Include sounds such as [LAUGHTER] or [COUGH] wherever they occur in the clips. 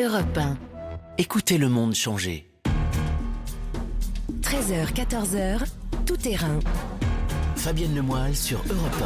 Europe 1. Écoutez le monde changer. 13h, 14h, tout terrain. Fabienne Lemoyle sur Europe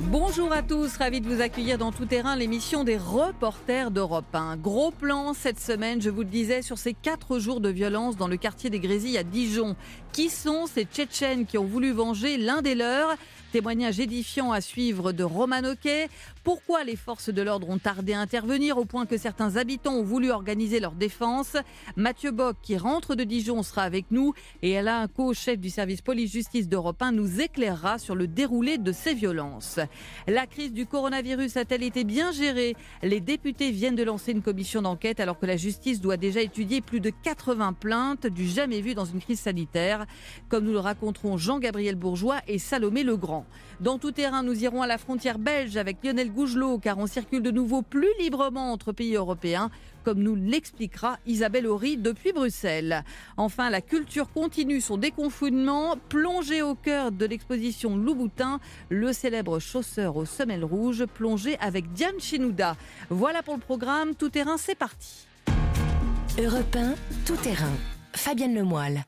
Bonjour à tous, ravi de vous accueillir dans Tout Terrain, l'émission des reporters d'Europe 1. Gros plan cette semaine, je vous le disais, sur ces quatre jours de violence dans le quartier des Grésilles à Dijon. Qui sont ces Tchétchènes qui ont voulu venger l'un des leurs? Témoignage édifiant à suivre de Roman Oquet. Pourquoi les forces de l'ordre ont tardé à intervenir au point que certains habitants ont voulu organiser leur défense? Mathieu Bock, qui rentre de Dijon, sera avec nous et Alain Co, chef du service police-justice d'Europe 1, nous éclairera sur le déroulé de ces violences. La crise du coronavirus a-t-elle été bien gérée? Les députés viennent de lancer une commission d'enquête alors que la justice doit déjà étudier plus de 80 plaintes du jamais vu dans une crise sanitaire, comme nous le raconteront Jean-Gabriel Bourgeois et Salomé Legrand. Dans tout terrain, nous irons à la frontière belge avec Lionel Gougelot, car on circule de nouveau plus librement entre pays européens, comme nous l'expliquera Isabelle Horry depuis Bruxelles. Enfin, la culture continue son déconfinement, plongé au cœur de l'exposition Louboutin, le célèbre chausseur aux semelles rouges, plongé avec Diane Chinouda. Voilà pour le programme, tout terrain, c'est parti. Europe 1, tout terrain. Fabienne Lemoyle.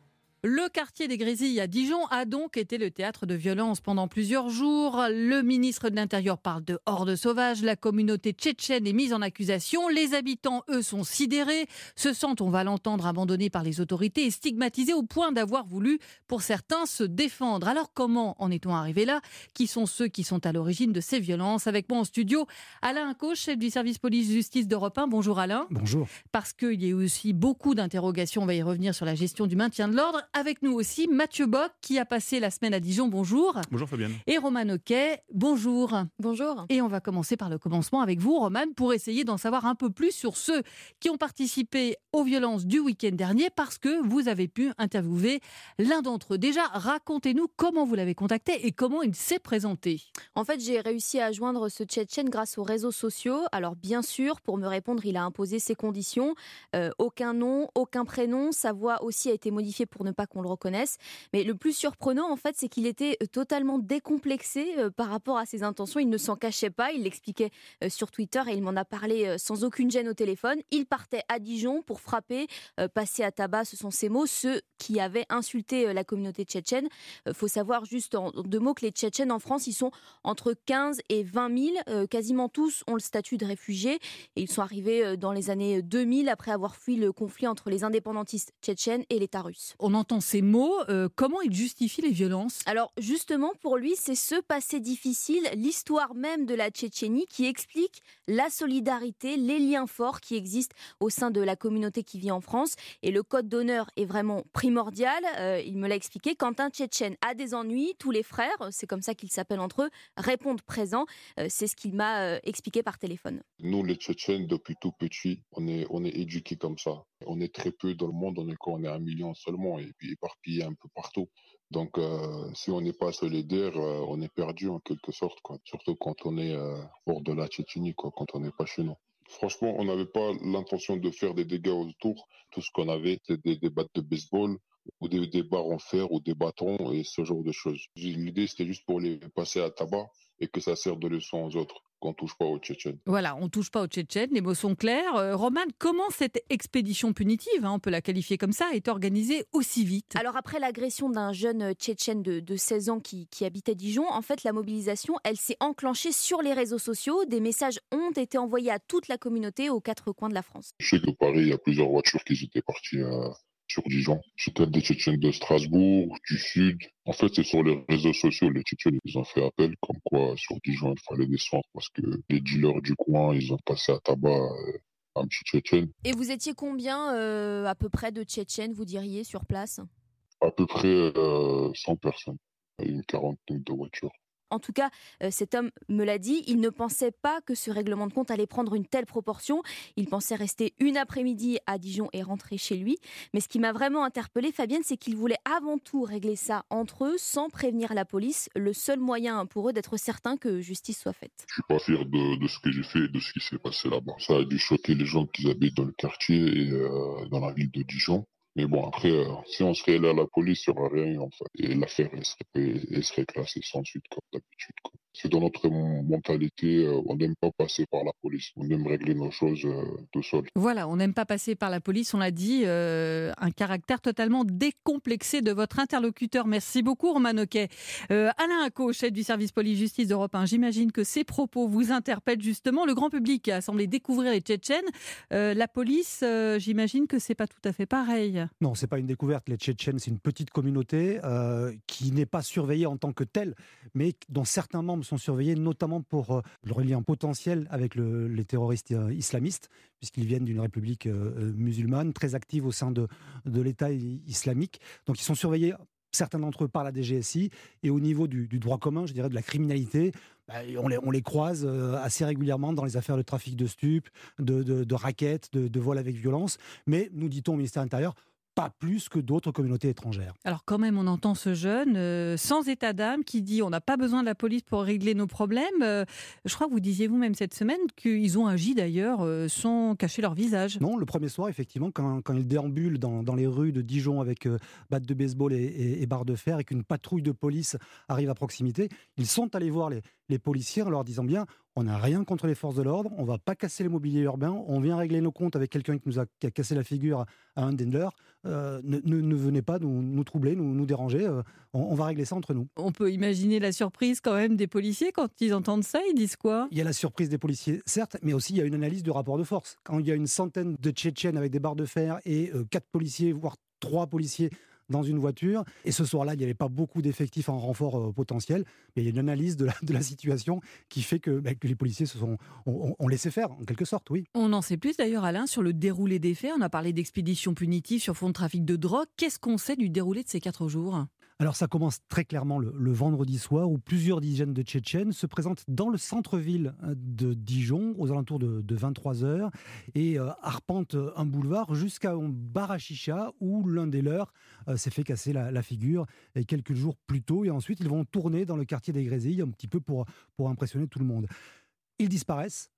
Le quartier des Grésilles à Dijon a donc été le théâtre de violences pendant plusieurs jours. Le ministre de l'Intérieur parle de horde sauvage. La communauté tchétchène est mise en accusation. Les habitants, eux, sont sidérés, se sentent, on va l'entendre, abandonnés par les autorités et stigmatisés au point d'avoir voulu, pour certains, se défendre. Alors comment en est-on arrivé là? Qui sont ceux qui sont à l'origine de ces violences? Avec moi en studio, Alain Coche, chef du service police-justice d'Europe 1. Bonjour Alain. Bonjour. Parce qu'il y a eu aussi beaucoup d'interrogations, on va y revenir sur la gestion du maintien de l'ordre avec nous aussi Mathieu Bock, qui a passé la semaine à Dijon. Bonjour. Bonjour Fabienne. Et Roman Oquet. Bonjour. Bonjour. Et on va commencer par le commencement avec vous, Roman, pour essayer d'en savoir un peu plus sur ceux qui ont participé aux violences du week-end dernier, parce que vous avez pu interviewer l'un d'entre eux. Déjà, racontez-nous comment vous l'avez contacté et comment il s'est présenté. En fait, j'ai réussi à joindre ce Tchétchène grâce aux réseaux sociaux. Alors, bien sûr, pour me répondre, il a imposé ses conditions. Euh, aucun nom, aucun prénom. Sa voix aussi a été modifiée pour ne pas qu'on le reconnaisse. Mais le plus surprenant, en fait, c'est qu'il était euh, totalement décomplexé euh, par rapport à ses intentions. Il ne s'en cachait pas. Il l'expliquait euh, sur Twitter et il m'en a parlé sans aucune gêne au téléphone. Il partait à Dijon pour frapper, passer à tabac, ce sont ces mots, ceux qui avaient insulté la communauté tchétchène. Il faut savoir juste en deux mots que les Tchétchènes en France, ils sont entre 15 et 20 000. quasiment tous ont le statut de réfugiés et ils sont arrivés dans les années 2000 après avoir fui le conflit entre les indépendantistes tchétchènes et l'État russe. Entend ces mots, euh, comment il justifie les violences? Alors justement, pour lui, c'est ce passé difficile, l'histoire même de la Tchétchénie qui explique la solidarité, les liens forts qui existent au sein de la communauté qui vit en France. Et le code d'honneur est vraiment primordial. Euh, il me l'a expliqué. Quand un Tchétchène a des ennuis, tous les frères, c'est comme ça qu'ils s'appellent entre eux, répondent présents. Euh, c'est ce qu'il m'a expliqué par téléphone. Nous, les Tchétchènes, depuis tout petit, on est, on est éduqués comme ça. On est très peu dans le monde, on est On est un million seulement et puis éparpillés un peu partout. Donc, euh, si on n'est pas solidaire, euh, on est perdu en quelque sorte, quoi. Surtout quand on est euh, hors de la Tchétchénie, quand on n'est pas chez nous. Franchement, on n'avait pas l'intention de faire des dégâts autour. Tout ce qu'on avait, c'était des, battes de baseball ou des, des barres en fer ou des bâtons et ce genre de choses. L'idée, c'était juste pour les passer à tabac et que ça serve de leçon aux autres qu'on touche pas aux Tchétchènes. Voilà, on touche pas aux Tchétchènes, les mots sont clairs. Euh, Roman, comment cette expédition punitive, hein, on peut la qualifier comme ça, est organisée aussi vite? Alors après l'agression d'un jeune Tchétchène de, de 16 ans qui, qui, habitait Dijon, en fait la mobilisation, elle s'est enclenchée sur les réseaux sociaux. Des messages ont été envoyés à toute la communauté aux quatre coins de la France. Je sais que Paris, il y a plusieurs voitures qui étaient parties à, sur Dijon. C'était des Tchétchènes de Strasbourg, du Sud. En fait, c'est sur les réseaux sociaux, les Tchétchènes, ils ont fait appel comme quoi sur Dijon, il fallait descendre parce que les dealers du coin, ils ont passé à tabac euh, un petit Tchétchène. Et vous étiez combien euh, à peu près de Tchétchènes, vous diriez, sur place? À peu près euh, 100 personnes, une quarantaine de voitures. En tout cas, euh, cet homme me l'a dit, il ne pensait pas que ce règlement de compte allait prendre une telle proportion. Il pensait rester une après-midi à Dijon et rentrer chez lui. Mais ce qui m'a vraiment interpellé, Fabienne, c'est qu'il voulait avant tout régler ça entre eux sans prévenir la police. Le seul moyen pour eux d'être certain que justice soit faite. Je suis pas fier de, de ce que j'ai fait et de ce qui s'est passé là-bas. Ça a dû choquer les gens qui habitent dans le quartier et euh, dans la ville de Dijon. Mais bon, après, euh, si on serait là à la police, il n'y aurait rien. Et l'affaire, elle serait, classée sans suite, comme d'habitude. C'est dans notre mentalité, euh, on n'aime pas passer par la police. On aime régler nos choses euh, tout seul. Voilà, on n'aime pas passer par la police, on l'a dit. Un caractère totalement décomplexé de votre interlocuteur. Merci beaucoup, Oquet. Alain Acco, chef du service police-justice d'Europe 1. J'imagine que ces propos vous interpellent justement. Le grand public a semblé découvrir les Tchétchènes. la police, j'imagine que c'est pas tout à fait pareil. Non, c'est pas une découverte. Les Tchétchènes, c'est une petite communauté qui n'est pas surveillée en tant que telle, mais dont certains membres sont surveillés, notamment pour euh, leur lien potentiel avec les terroristes euh, islamistes, puisqu'ils viennent d'une république euh, musulmane très active au sein de, l'État islamique. Donc ils sont surveillés certains d'entre eux par la DGSI, et au niveau du, droit commun, je dirais de la criminalité, bah, on, les, croise assez régulièrement dans les affaires de trafic de stupes, de, de, de raquettes, de, de vol avec violence. Mais nous dit-on au ministère de l'Intérieur, pas plus que d'autres communautés étrangères. Alors quand même, on entend ce jeune euh, sans état d'âme qui dit on n'a pas besoin de la police pour régler nos problèmes. Euh, je crois que vous disiez vous-même cette semaine qu'ils ont agi d'ailleurs euh, sans cacher leur visage. Non, le premier soir, effectivement, quand, quand ils déambulent dans, dans, les rues de Dijon avec batte de baseball et, et, et barre de fer et qu'une patrouille de police arrive à proximité, ils sont allés voir les, les policiers en leur disant bien on n'a rien contre les forces de l'ordre, on va pas casser le mobilier urbain, on vient régler nos comptes avec quelqu'un qui nous a, cassé la figure à un Dendler. Euh, ne, venez pas nous, troubler, nous, nous déranger, euh, on, va régler ça entre nous. On peut imaginer la surprise quand même des policiers quand ils entendent ça, ils disent quoi? Il y a la surprise des policiers, certes, mais aussi il y a une analyse de rapport de force. Quand il y a une centaine de Tchétchènes avec des barres de fer et euh, quatre policiers, voire trois policiers dans une voiture. Et ce soir-là, il n'y avait pas beaucoup d'effectifs en renfort euh, potentiel, mais il y a une analyse de la, situation qui fait que, bah, que les policiers se sont ont, laissé faire, en quelque sorte, oui. On en sait plus d'ailleurs, Alain, sur le déroulé des faits. On a parlé d'expédition punitive sur fond de trafic de drogue. Qu'est-ce qu'on sait du déroulé de ces quatre jours? Alors ça commence très clairement le, vendredi soir où plusieurs dizaines de Tchétchènes se présentent dans le centre-ville euh, de Dijon aux alentours de, 23h et euh, arpentent un boulevard jusqu'à un bar où l'un des leurs euh, s'est fait casser la, figure quelques jours plus tôt et ensuite ils vont tourner dans le quartier des Grésilles un petit peu pour impressionner tout le monde. Ils disparaissent,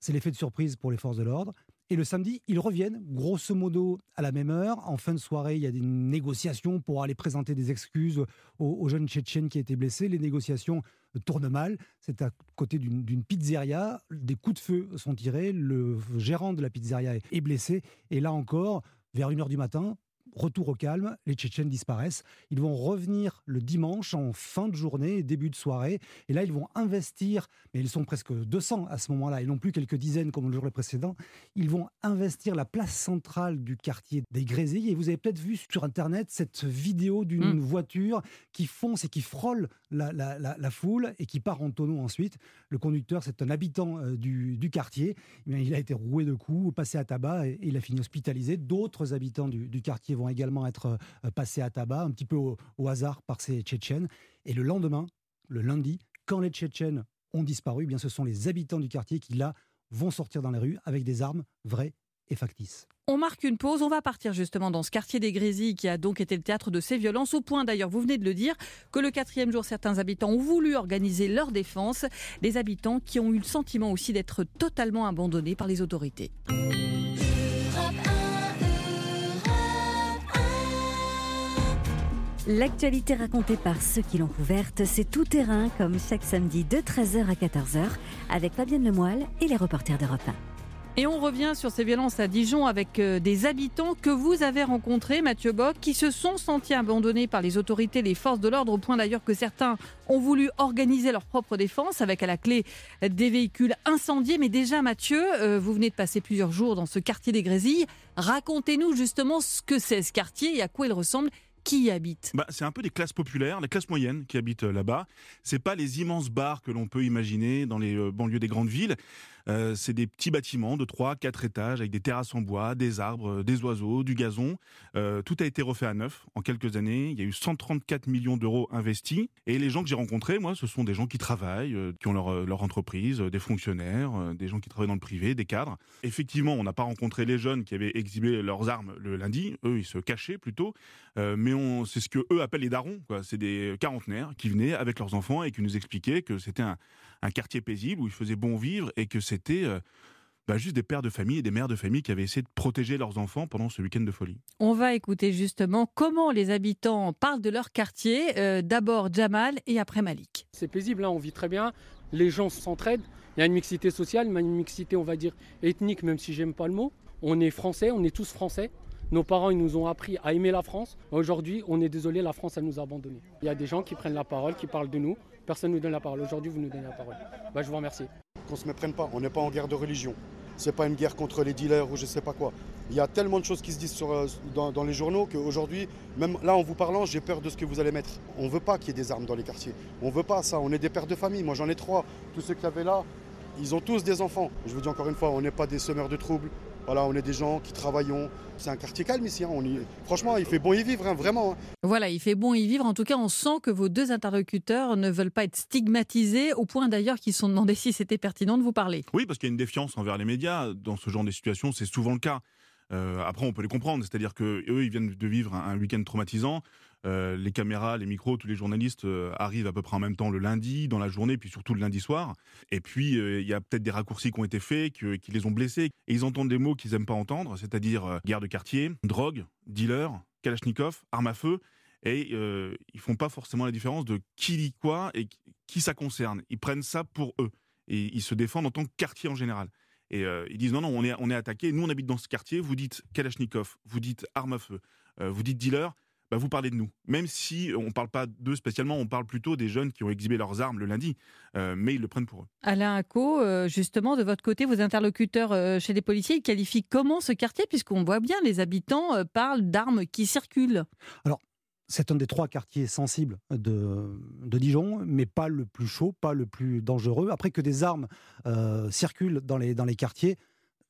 c'est l'effet de surprise pour les forces de l'ordre. Et le samedi, ils reviennent, grosso modo, à la même heure. En fin de soirée, il y a des négociations pour aller présenter des excuses aux, jeunes Tchétchènes qui étaient blessés. Les négociations tournent mal. C'est à côté d'une pizzeria. Des coups de feu sont tirés. Le gérant de la pizzeria est blessé. Et là encore, vers 1h du matin, retour au calme, les Tchétchènes disparaissent. Ils vont revenir le dimanche en fin de journée, début de soirée. Et là, ils vont investir, mais ils sont presque 200 à ce moment-là, et non plus quelques dizaines comme le jour précédent. Ils vont investir la place centrale du quartier des Grésilles. Et vous avez peut-être vu sur Internet cette vidéo d'une mm. voiture qui fonce et qui frôle la, foule et qui part en tonneau ensuite. Le conducteur, c'est un habitant euh, du, quartier. Eh il a été roué de coups, passé à tabac et, il a fini hospitalisé. D'autres habitants du, du quartier vont également être euh, passés à tabac, un petit peu au, hasard par ces Tchétchènes. Et le lendemain, le lundi, quand les Tchétchènes ont disparu, eh bien ce sont les habitants du quartier qui, là, vont sortir dans les rues avec des armes vraies et factices. On marque une pause, on va partir justement dans ce quartier des Grésilles qui a donc été le théâtre de ces violences, au point d'ailleurs, vous venez de le dire, que le quatrième jour, certains habitants ont voulu organiser leur défense, des habitants qui ont eu le sentiment aussi d'être totalement abandonnés par les autorités. L'actualité racontée par ceux qui l'ont couverte, c'est tout terrain, comme chaque samedi de 13h à 14h, avec Fabienne Lemoyle et les reporters d'Europe 1. Et on revient sur ces violences à Dijon avec euh, des habitants que vous avez rencontrés, Mathieu Bock, qui se sont sentis abandonnés par les autorités, les forces de l'ordre, au point d'ailleurs que certains ont voulu organiser leur propre défense avec à la clé des véhicules incendiés. Mais déjà, Mathieu, euh, vous venez de passer plusieurs jours dans ce quartier des Grésilles. Racontez-nous justement ce que c'est ce quartier et à quoi il ressemble qui y habite? Bah, C'est un peu des classes populaires, les classes moyennes qui habitent euh, là-bas. C'est pas les immenses bars que l'on peut imaginer dans les euh, banlieues des grandes villes. Euh, c'est des petits bâtiments de 3, 4 étages avec des terrasses en bois, des arbres, des oiseaux, du gazon. tout a été refait à neuf en quelques années. Il y a eu 134 millions d'euros investis. Et les gens que j'ai rencontrés, moi, ce sont des gens qui travaillent, qui ont leur, leur entreprise, des fonctionnaires, des gens qui travaillent dans le privé, des cadres. Effectivement, on n'a pas rencontré les jeunes qui avaient exhibé leurs armes le lundi. Eux, ils se cachaient plutôt. mais c'est ce que eux appellent les darons. C'est des quarantenaires qui venaient avec leurs enfants et qui nous expliquaient que c'était un, quartier paisible où il faisait bon vivre et que c'était euh, bah, juste des pères de famille et des mères de famille qui avaient essayé de protéger leurs enfants pendant ce week-end de folie. On va écouter justement comment les habitants parlent de leur quartier. Euh, d'abord Jamal et après Malik. C'est paisible, hein, on vit très bien, les gens s'entraident, il y a une mixité sociale, une mixité on va dire ethnique même si j'aime pas le mot. On est français, on est tous français. Nos parents, ils nous ont appris à aimer la France. Aujourd'hui, on est désolé, la France, elle nous a abandonnés. Il y a des gens qui prennent la parole, qui parlent de nous. Personne ne nous donne la parole. Aujourd'hui, vous nous donnez la parole. Bah, je vous remercie. Qu'on se méprenne pas. On n'est pas en guerre de religion. C'est pas une guerre contre les dealers ou je sais pas quoi. Il y a tellement de choses qui se disent euh, dans, dans, les journaux qu'aujourd'hui, même là en vous parlant, j'ai peur de ce que vous allez mettre. On veut pas qu'il y ait des armes dans les quartiers. On veut pas ça. On est des pères de famille. Moi, j'en ai trois. Tous ceux qui avaient là, ils ont tous des enfants. Je vous dis encore une fois, on n'est pas des semeurs de troubles. Voilà, on est des gens qui travaillons. C'est un quartier calme ici. Hein. On y... Franchement, il fait bon y vivre, hein, vraiment. Hein. Voilà, il fait bon y vivre. En tout cas, on sent que vos deux interlocuteurs ne veulent pas être stigmatisés, au point d'ailleurs qu'ils sont demandés si c'était pertinent de vous parler. Oui, parce qu'il y a une défiance envers les médias. Dans ce genre de situation, c'est souvent le cas. Euh, après, on peut les comprendre, c'est-à-dire que eux, ils viennent de vivre un, un week-end traumatisant. Euh, les caméras, les micros, tous les journalistes euh, arrivent à peu près en même temps le lundi, dans la journée, puis surtout le lundi soir. Et puis, euh, il y a peut-être des raccourcis qui ont été faits, qui, les ont blessés. Et ils entendent des mots qu'ils n'aiment pas entendre, c'est-à-dire guerre de quartier, drogue, dealer, kalachnikov, arme à feu. Et ils font pas forcément la différence de qui dit quoi et qui ça concerne. Ils prennent ça pour eux. Et ils se défendent en tant que quartier en général. Et ils disent non, non, on est, on est attaqué. Nous, on habite dans ce quartier. Vous dites Kalachnikov, vous dites arme à feu, vous dites dealer. Bah, vous parlez de nous. Même si on ne parle pas d'eux spécialement, on parle plutôt des jeunes qui ont exhibé leurs armes le lundi, euh, mais ils le prennent pour eux. Alain Acco, euh, justement, de votre côté, vos interlocuteurs euh, chez les policiers, ils qualifient comment ce quartier, puisqu'on voit bien les habitants parlent d'armes qui circulent Alors, c'est un des trois quartiers sensibles de, de, Dijon, mais pas le plus chaud, pas le plus dangereux. Après que des armes circulent dans les, dans les quartiers,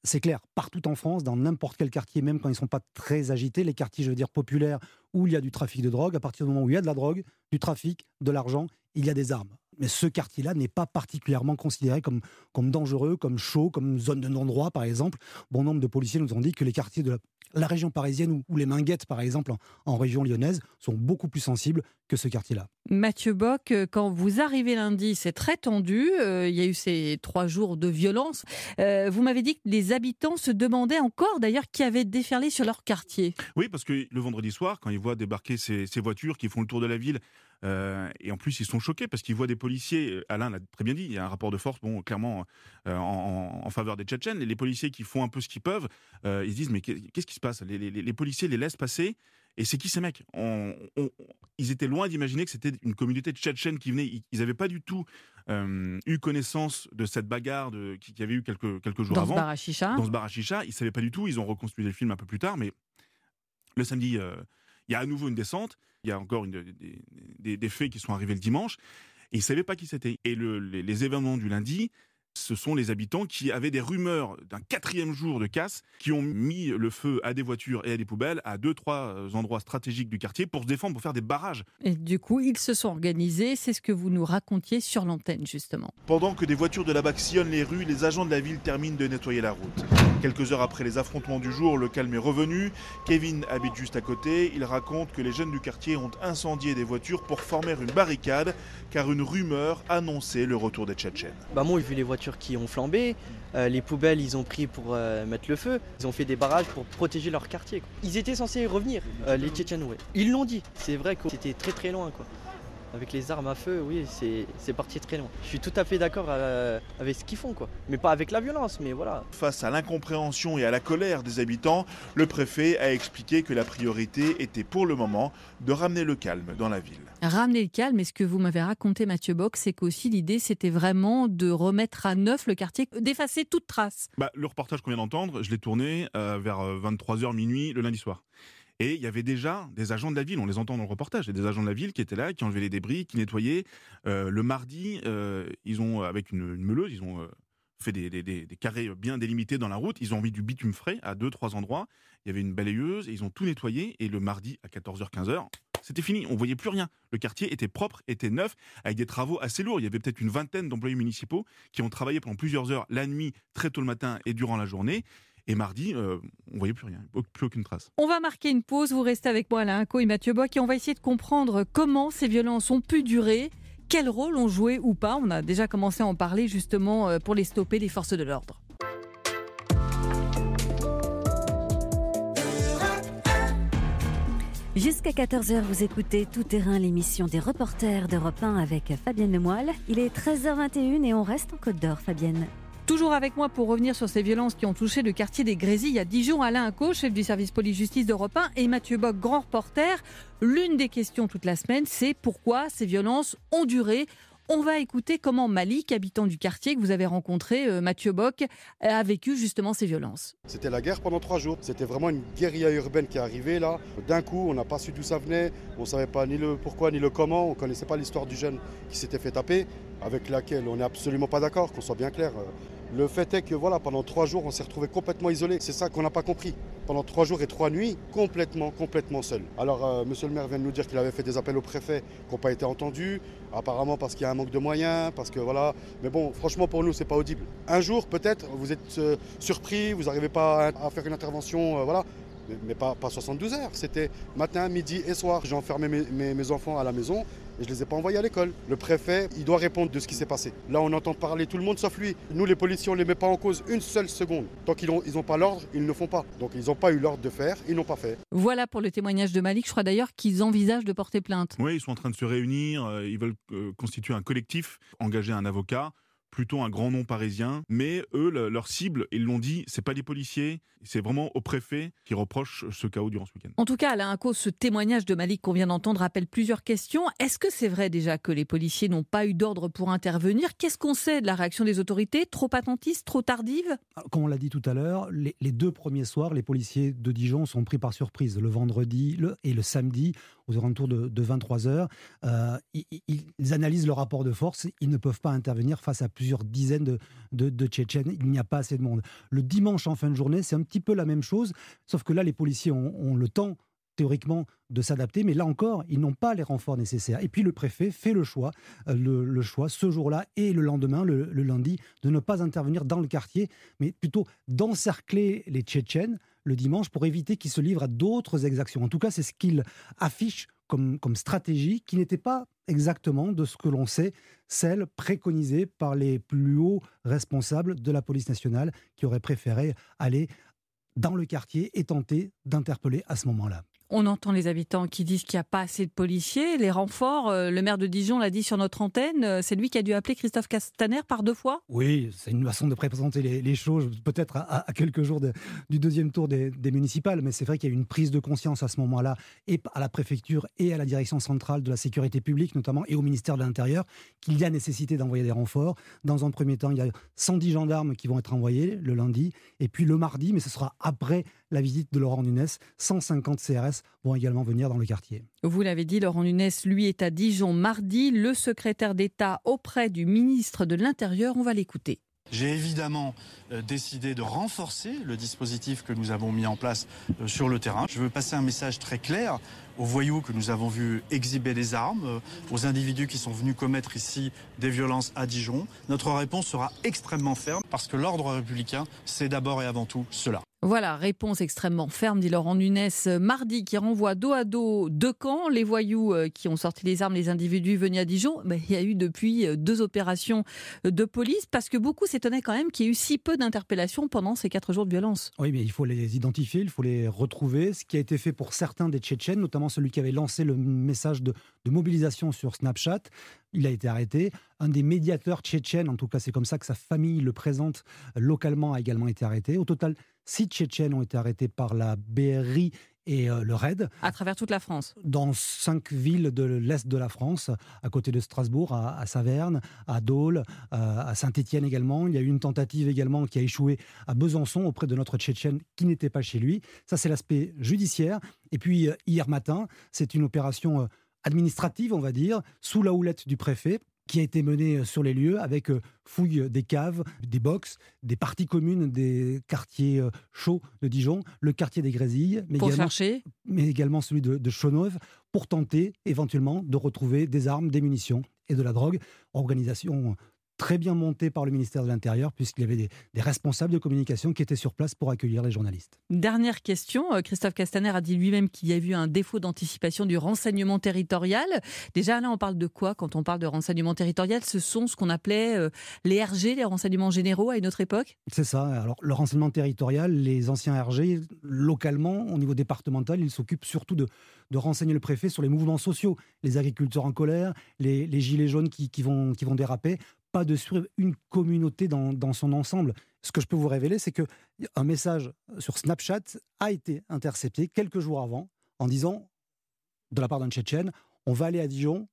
c'est clair, partout en France, dans n'importe quel quartier, même quand ils ne sont pas très agités, les quartiers, je veux dire, populaires, où il y a du trafic de drogue, à partir du moment où il y a de la drogue, du trafic, de l'argent, il y a des armes. Mais ce quartier-là n'est pas particulièrement considéré comme, comme dangereux, comme chaud, comme zone de non-droit, par exemple. Bon nombre de policiers nous ont dit que les quartiers de la, région parisienne ou, les Minguettes, par exemple, en, région lyonnaise, sont beaucoup plus sensibles que ce quartier-là. Mathieu Bock, euh, quand vous arrivez lundi, c'est très tendu. Euh, il y a eu ces trois jours de violence. Euh, vous m'avez dit que les habitants se demandaient encore, d'ailleurs, qui avait déferlé sur leur quartier. Oui, parce que le vendredi soir, quand ils voient débarquer ces, ces voitures qui font le tour de la ville euh, et en plus, ils sont choqués parce qu'ils voient des policiers. Euh, Alain l'a très bien dit. Il y a un rapport de force, bon, clairement euh, en, en, faveur des Tchétchènes. Les, les policiers qui font un peu ce qu'ils peuvent, ils se disent mais qu'est-ce qui se passe? Les, les, les, policiers les laissent passer. Et c'est qui ces mecs? On, on, Ils étaient loin d'imaginer que c'était une communauté tchétchène qui venait. Ils n'avaient pas du tout eu connaissance de cette bagarre de, qui, qui, avait eu quelques, quelques jours dans avant. Ce. Dans ce bar à chicha. Ils ne savaient pas du tout. Ils ont reconstruit le film un peu plus tard. Mais le samedi, il y a à nouveau une descente. Il y a encore des, faits qui sont arrivés le dimanche. Et ils ne savaient pas qui c'était. Et le, les, les, événements du lundi, ce sont les habitants qui avaient des rumeurs d'un quatrième jour de casse, qui ont mis le feu à des voitures et à des poubelles à deux, trois endroits stratégiques du quartier pour se défendre, pour faire des barrages. Et du coup, ils se sont organisés. C'est ce que vous nous racontiez sur l'antenne, justement. Pendant que des voitures de la BAC sillonnent les rues, les agents de la ville terminent de nettoyer la route. Quelques heures après les affrontements du jour, le calme est revenu. Kevin habite juste à côté. Il raconte que les jeunes du quartier ont incendié des voitures pour former une barricade, car une rumeur annonçait le retour des Tchétchènes. Bah moi, j'ai vu les voitures qui ont flambé, euh, les poubelles ils ont pris pour euh, mettre le feu, ils ont fait des barrages pour protéger leur quartier. Ils étaient censés revenir, euh, les Tchétchènes. Ils l'ont dit, c'est vrai que c'était très très loin quoi. Avec les armes à feu, oui, c'est parti très loin. Je suis tout à fait d'accord euh, avec ce qu'ils font, quoi. Mais pas avec la violence, mais voilà. Face à l'incompréhension et à la colère des habitants, le préfet a expliqué que la priorité était pour le moment de ramener le calme dans la ville. Ramener le calme, et ce que vous m'avez raconté, Mathieu Bock, c'est qu'aussi l'idée, c'était vraiment de remettre à neuf le quartier, d'effacer toute trace. Bah, le reportage qu'on vient d'entendre, je l'ai tourné euh, vers 23h minuit le lundi soir. Et il y avait déjà des agents de la ville, on les entend dans le reportage, il y des agents de la ville qui étaient là, qui enlevaient les débris, qui nettoyaient. Euh, le mardi, euh, ils ont, avec une, meuleuse, ils ont euh, fait des, carrés bien délimités dans la route. Ils ont mis du bitume frais à deux, trois endroits. Il y avait une balayeuse et ils ont tout nettoyé. Et le mardi à 14h, 15h, c'était fini. On voyait plus rien. Le quartier était propre, était neuf, avec des travaux assez lourds. Il y avait peut-être une vingtaine d'employés municipaux qui ont travaillé pendant plusieurs heures la nuit, très tôt le matin et durant la journée. Et mardi, euh, on voyait plus rien, plus aucune trace. On va marquer une pause. Vous restez avec moi, Alain Co et Mathieu Bock, et on va essayer de comprendre comment ces violences ont pu durer. Quel rôle ont joué ou pas On a déjà commencé à en parler justement euh, pour les stopper, les forces de l'ordre. Jusqu'à 14h, vous écoutez Tout Terrain, l'émission des reporters d'Europe 1 avec Fabienne Lemoyle. Il est 13h21 et on reste en Côte d'Or, Fabienne. Toujours avec moi pour revenir sur ces violences qui ont touché le quartier des Grésilles à Dijon, Alain Inco, chef du service police-justice d'Europe 1, et Mathieu Bock, grand reporter. L'une des questions toute la semaine, c'est pourquoi ces violences ont duré? On va écouter comment Malik, habitant du quartier que vous avez rencontré, euh, Mathieu Bock, a vécu justement ces violences. C'était la guerre pendant trois jours. C'était vraiment une guérilla urbaine qui est arrivée là. D'un coup, on n'a pas su d'où ça venait. On ne savait pas ni le pourquoi ni le comment. On ne connaissait pas l'histoire du jeune qui s'était fait taper, avec laquelle on n'est absolument pas d'accord, qu'on soit bien clair. Le fait est que voilà, pendant trois jours, on s'est retrouvé complètement isolé. C'est ça qu'on n'a pas compris. Pendant trois jours et trois nuits, complètement, complètement seul. Alors, euh, Monsieur le maire vient de nous dire qu'il avait fait des appels au préfet qui n'ont pas été entendus. Apparemment parce qu'il y a un manque de moyens, parce que voilà. Mais bon, franchement, pour nous, c'est pas audible. Un jour, peut-être, vous êtes euh, surpris, vous n'arrivez pas à, faire une intervention, euh, voilà mais pas, pas, 72 heures. C'était matin, midi et soir. J'ai enfermé mes, mes, enfants à la maison et je ne les ai pas envoyés à l'école. Le préfet, il doit répondre de ce qui s'est passé. Là, on entend parler tout le monde sauf lui. Nous, les policiers, on ne les met pas en cause une seule seconde. Tant qu'ils n'ont ils ont pas l'ordre, ils ne font pas. Donc, ils n'ont pas eu l'ordre de faire, ils n'ont pas fait. Voilà pour le témoignage de Malik. Je crois d'ailleurs qu'ils envisagent de porter plainte. Oui, ils sont en train de se réunir. Euh, ils veulent euh, constituer un collectif, engager un avocat plutôt un grand nom parisien, mais eux, leur cible, ils l'ont dit, c'est pas les policiers, c'est vraiment au préfet qui reproche ce chaos durant ce week-end. En tout cas, Alain cause ce témoignage de Malik qu'on vient d'entendre rappelle plusieurs questions. Est-ce que c'est vrai déjà que les policiers n'ont pas eu d'ordre pour intervenir? Qu'est-ce qu'on sait de la réaction des autorités? Trop attentiste, trop tardive Comme on l'a dit tout à l'heure, les, deux premiers soirs, les policiers de Dijon sont pris par surprise. Le vendredi et le samedi, aux alentours de, 23 heures, euh, ils, analysent le rapport de force. Ils ne peuvent pas intervenir face à plusieurs dizaines de, Tchétchènes. Il n'y a pas assez de monde. Le dimanche en fin de journée, c'est un petit peu la même chose, sauf que là, les policiers ont, le temps théoriquement de s'adapter, mais là encore, ils n'ont pas les renforts nécessaires. Et puis le préfet fait le choix, euh, le, choix ce jour-là et le lendemain, le, lundi, de ne pas intervenir dans le quartier, mais plutôt d'encercler les Tchétchènes le dimanche pour éviter qu'ils se livrent à d'autres exactions. En tout cas, c'est ce qu'il affiche comme, stratégie qui n'était pas exactement de ce que l'on sait, celle préconisée par les plus hauts responsables de la police nationale qui auraient préféré aller dans le quartier et tenter d'interpeller à ce moment-là. On entend les habitants qui disent qu'il n'y a pas assez de policiers, les renforts. Euh, le maire de Dijon l'a dit sur notre antenne. Euh, c'est lui qui a dû appeler Christophe Castaner par deux fois Oui, c'est une façon de présenter les, choses, peut-être à, quelques jours du deuxième tour des, municipales. Mais c'est vrai qu'il y a eu une prise de conscience à ce moment-là, et à la préfecture et à la direction centrale de la sécurité publique, notamment, et au ministère de l'Intérieur, qu'il y a nécessité d'envoyer des renforts. Dans un premier temps, il y a 110 gendarmes qui vont être envoyés le lundi, et puis le mardi, mais ce sera après la visite de Laurent Nunes, 150 CRS vont également venir dans le quartier. Vous l'avez dit, Laurent Nunes, lui, est à Dijon mardi. Le secrétaire d'État auprès du ministre de l'Intérieur, on va l'écouter. J'ai évidemment euh, décidé de renforcer le dispositif que nous avons mis en place euh, sur le terrain. Je veux passer un message très clair aux voyous que nous avons vus exhiber des armes, euh, aux individus qui sont venus commettre ici des violences à Dijon. Notre réponse sera extrêmement ferme parce que l'ordre républicain, c'est d'abord et avant tout cela. Voilà, réponse extrêmement ferme, dit Laurent Nunes, mardi, qui renvoie dos à dos deux camps, les voyous euh, qui ont sorti les armes, les individus venus à Dijon. Ben, il y a eu depuis euh, deux opérations euh, de police, parce que beaucoup s'étonnaient quand même qu'il y ait eu si peu d'interpellations pendant ces quatre jours de violence. Oui, mais il faut les identifier, il faut les retrouver. Ce qui a été fait pour certains des Tchétchènes, notamment celui qui avait lancé le message de, de mobilisation sur Snapchat, il a été arrêté. Un des médiateurs tchétchènes, en tout cas c'est comme ça que sa famille le présente localement, a également été arrêté. Au total, Six Tchétchènes ont été arrêtés par la BRI et euh, le RAID. À travers toute la France Dans cinq villes de l'Est de la France, à côté de Strasbourg, à, Saverne, à Dole, euh, à Saint-Étienne également. Il y a eu une tentative également qui a échoué à Besançon auprès de notre Tchétchène qui n'était pas chez lui. Ça, c'est l'aspect judiciaire. Et puis, euh, hier matin, c'est une opération administrative, on va dire, sous la houlette du préfet qui a été menée euh, sur les lieux avec euh, fouille des caves, des box, des parties communes des quartiers euh, chauds de Dijon, le quartier des Grésilles, mais, également, mais également celui de, de pour tenter éventuellement de retrouver des armes, des munitions et de la drogue. Organisation très bien monté par le ministère de l'Intérieur, puisqu'il y avait des, responsables de communication qui étaient sur place pour accueillir les journalistes. Dernière question, euh, Christophe Castaner a dit lui-même qu'il y a eu un défaut d'anticipation du renseignement territorial. Déjà là, on parle de quoi quand on parle de renseignement territorial? Ce sont ce qu'on appelait euh, les RG, les renseignements généraux à une autre époque? C'est ça. Alors le renseignement territorial, les anciens RG, localement, au niveau départemental, ils s'occupent surtout de, de renseigner le préfet sur les mouvements sociaux, les agriculteurs en colère, les, gilets jaunes qui, vont, qui vont déraper, pas de suivre une communauté dans, son ensemble. Ce que je peux vous révéler, c'est qu'un message sur Snapchat a été intercepté quelques jours avant en disant, de la part d'un Tchétchène, on va aller à Dijon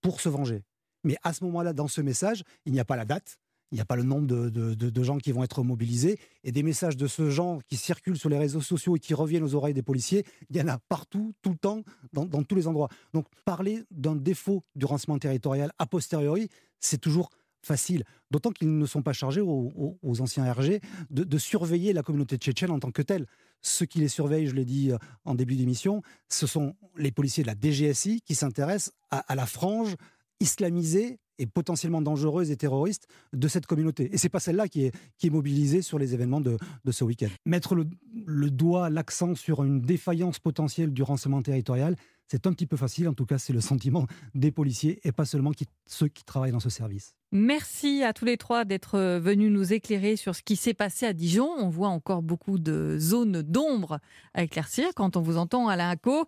pour se venger. Mais à ce moment-là, dans ce message, il n'y a pas la date, il n'y a pas le nombre de, gens qui vont être mobilisés. Et des messages de ce genre qui circulent sur les réseaux sociaux et qui reviennent aux oreilles des policiers, il y en a partout, tout le temps, dans, tous les endroits. Donc parler d'un défaut du renseignement territorial a posteriori, c'est toujours facile. D'autant qu'ils ne sont pas chargés aux, anciens RG de, surveiller la communauté tchétchène en tant que telle. Ceux qui les surveillent, je l'ai dit euh, en début d'émission, ce sont les policiers de la DGSI qui s'intéressent à la frange islamisée et potentiellement dangereuse et terroriste de cette communauté. Et c'est pas celle-là qui est, qui est mobilisée sur les événements de, de ce week-end. Mettre le, le doigt, l'accent sur une défaillance potentielle du renseignement territorial, c'est un petit peu facile. En tout cas, c'est le sentiment des policiers et pas seulement ceux qui travaillent dans ce service. Merci à tous les trois d'être venus nous éclairer sur ce qui s'est passé à Dijon. On voit encore beaucoup de zones d'ombre à éclaircir quand on vous entend à l'INCO.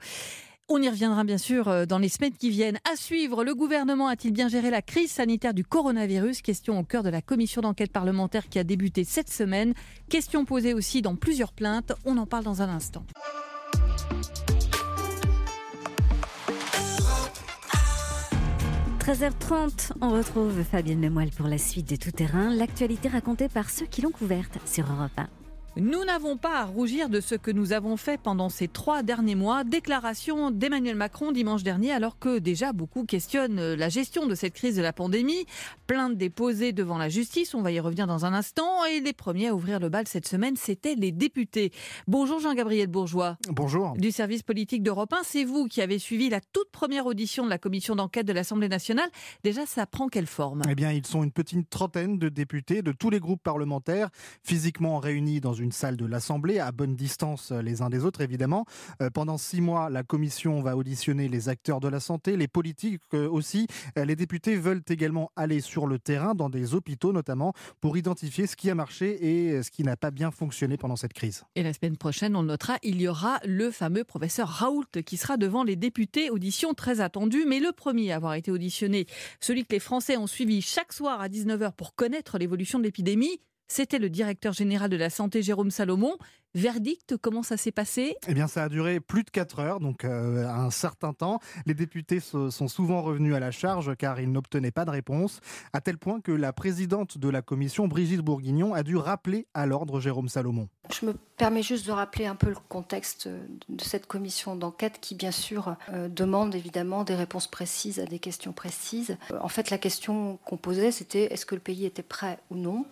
On y reviendra bien sûr euh, dans les semaines qui viennent. À suivre, le gouvernement a-t-il bien géré la crise sanitaire du coronavirus? Question au cœur de la commission d'enquête parlementaire qui a débuté cette semaine. Question posée aussi dans plusieurs plaintes. On en parle dans un instant. « 13h30, on retrouve Fabienne Lemoyle pour la suite de Tout Terrain, l'actualité racontée par ceux qui l'ont couverte sur Europe 1. Nous n'avons pas à rougir de ce que nous avons fait pendant ces trois derniers mois. Déclaration d'Emmanuel Macron dimanche dernier, alors que déjà beaucoup questionnent la gestion de cette crise de la pandémie. Plainte déposée devant la justice, on va y revenir dans un instant. Et les premiers à ouvrir le bal cette semaine, c'était les députés. Bonjour Jean-Gabriel Bourgeois. Bonjour. Du service politique d'Europe 1. C'est vous qui avez suivi la toute première audition de la commission d'enquête de l'Assemblée nationale. Déjà, ça prend quelle forme? Eh bien, ils sont une petite trentaine de députés de tous les groupes parlementaires, physiquement réunis dans une salle de l'Assemblée, à bonne distance euh, les uns des autres évidemment. Euh, pendant six mois, la commission va auditionner les acteurs de la santé, les politiques euh, aussi. les députés veulent également aller sur le terrain, dans des hôpitaux notamment, pour identifier ce qui a marché et ce qui n'a pas bien fonctionné pendant cette crise. Et la semaine prochaine, on le notera, il y aura le fameux professeur Raoult qui sera devant les députés. Audition très attendue, mais le premier à avoir été auditionné, celui que les Français ont suivi chaque soir à 19h pour connaître l'évolution de l'épidémie, c'était le directeur général de la santé, Jérôme Salomon. Verdict, comment ça s'est passé? Eh bien, ça a duré plus de 4 heures, donc euh, un certain temps. Les députés sont souvent revenus à la charge car ils n'obtenaient pas de réponse, à tel point que la présidente de la commission, Brigitte Bourguignon, a dû rappeler à l'ordre Jérôme Salomon. Je me permets juste de rappeler un peu le contexte de cette commission d'enquête qui, bien sûr, euh, demande évidemment des réponses précises à des questions précises. Euh, en fait, la question qu'on posait, c'était est-ce que le pays était prêt ou non?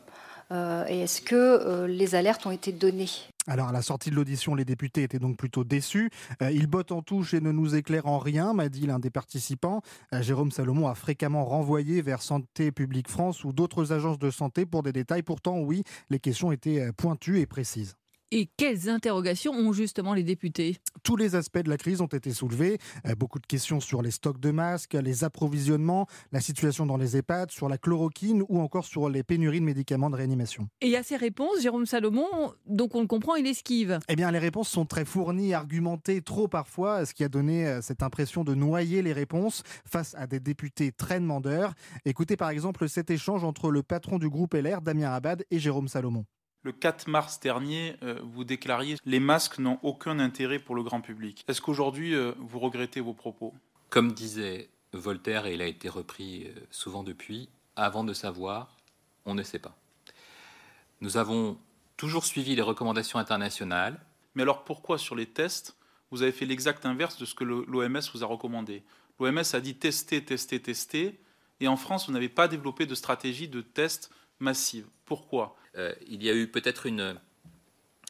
Et est-ce que euh, les alertes ont été données? Alors à la sortie de l'audition, les députés étaient donc plutôt déçus. Euh, ils bottent en touche et ne nous éclairent en rien, m'a dit l'un des participants. Jérôme Salomon a fréquemment renvoyé vers Santé publique France ou d'autres agences de santé pour des détails. Pourtant, oui, les questions étaient pointues et précises. Et quelles interrogations ont justement les députés? Tous les aspects de la crise ont été soulevés. Euh, beaucoup de questions sur les stocks de masques, les approvisionnements, la situation dans les EHPAD, sur la chloroquine ou encore sur les pénuries de médicaments de réanimation. Et à ces réponses, Jérôme Salomon, donc on le comprend, il esquive. Eh bien, les réponses sont très fournies, argumentées, trop parfois, ce qui a donné euh, cette impression de noyer les réponses face à des députés très demandeurs. Écoutez par exemple cet échange entre le patron du groupe LR, Damien Abad, et Jérôme Salomon. Le 4 mars dernier, euh, vous déclariez les masques n'ont aucun intérêt pour le grand public. Est-ce qu'aujourd'hui, euh, vous regrettez vos propos? Comme disait Voltaire, et il a été repris euh, souvent depuis, avant de savoir, on ne sait pas. Nous avons toujours suivi les recommandations internationales. Mais alors pourquoi sur les tests, vous avez fait l'exact inverse de ce que l'OMS vous a recommandé? L'OMS a dit tester, tester, tester, et en France, vous n'avez pas développé de stratégie de test massive. Pourquoi? Euh, Il y a eu peut-être une,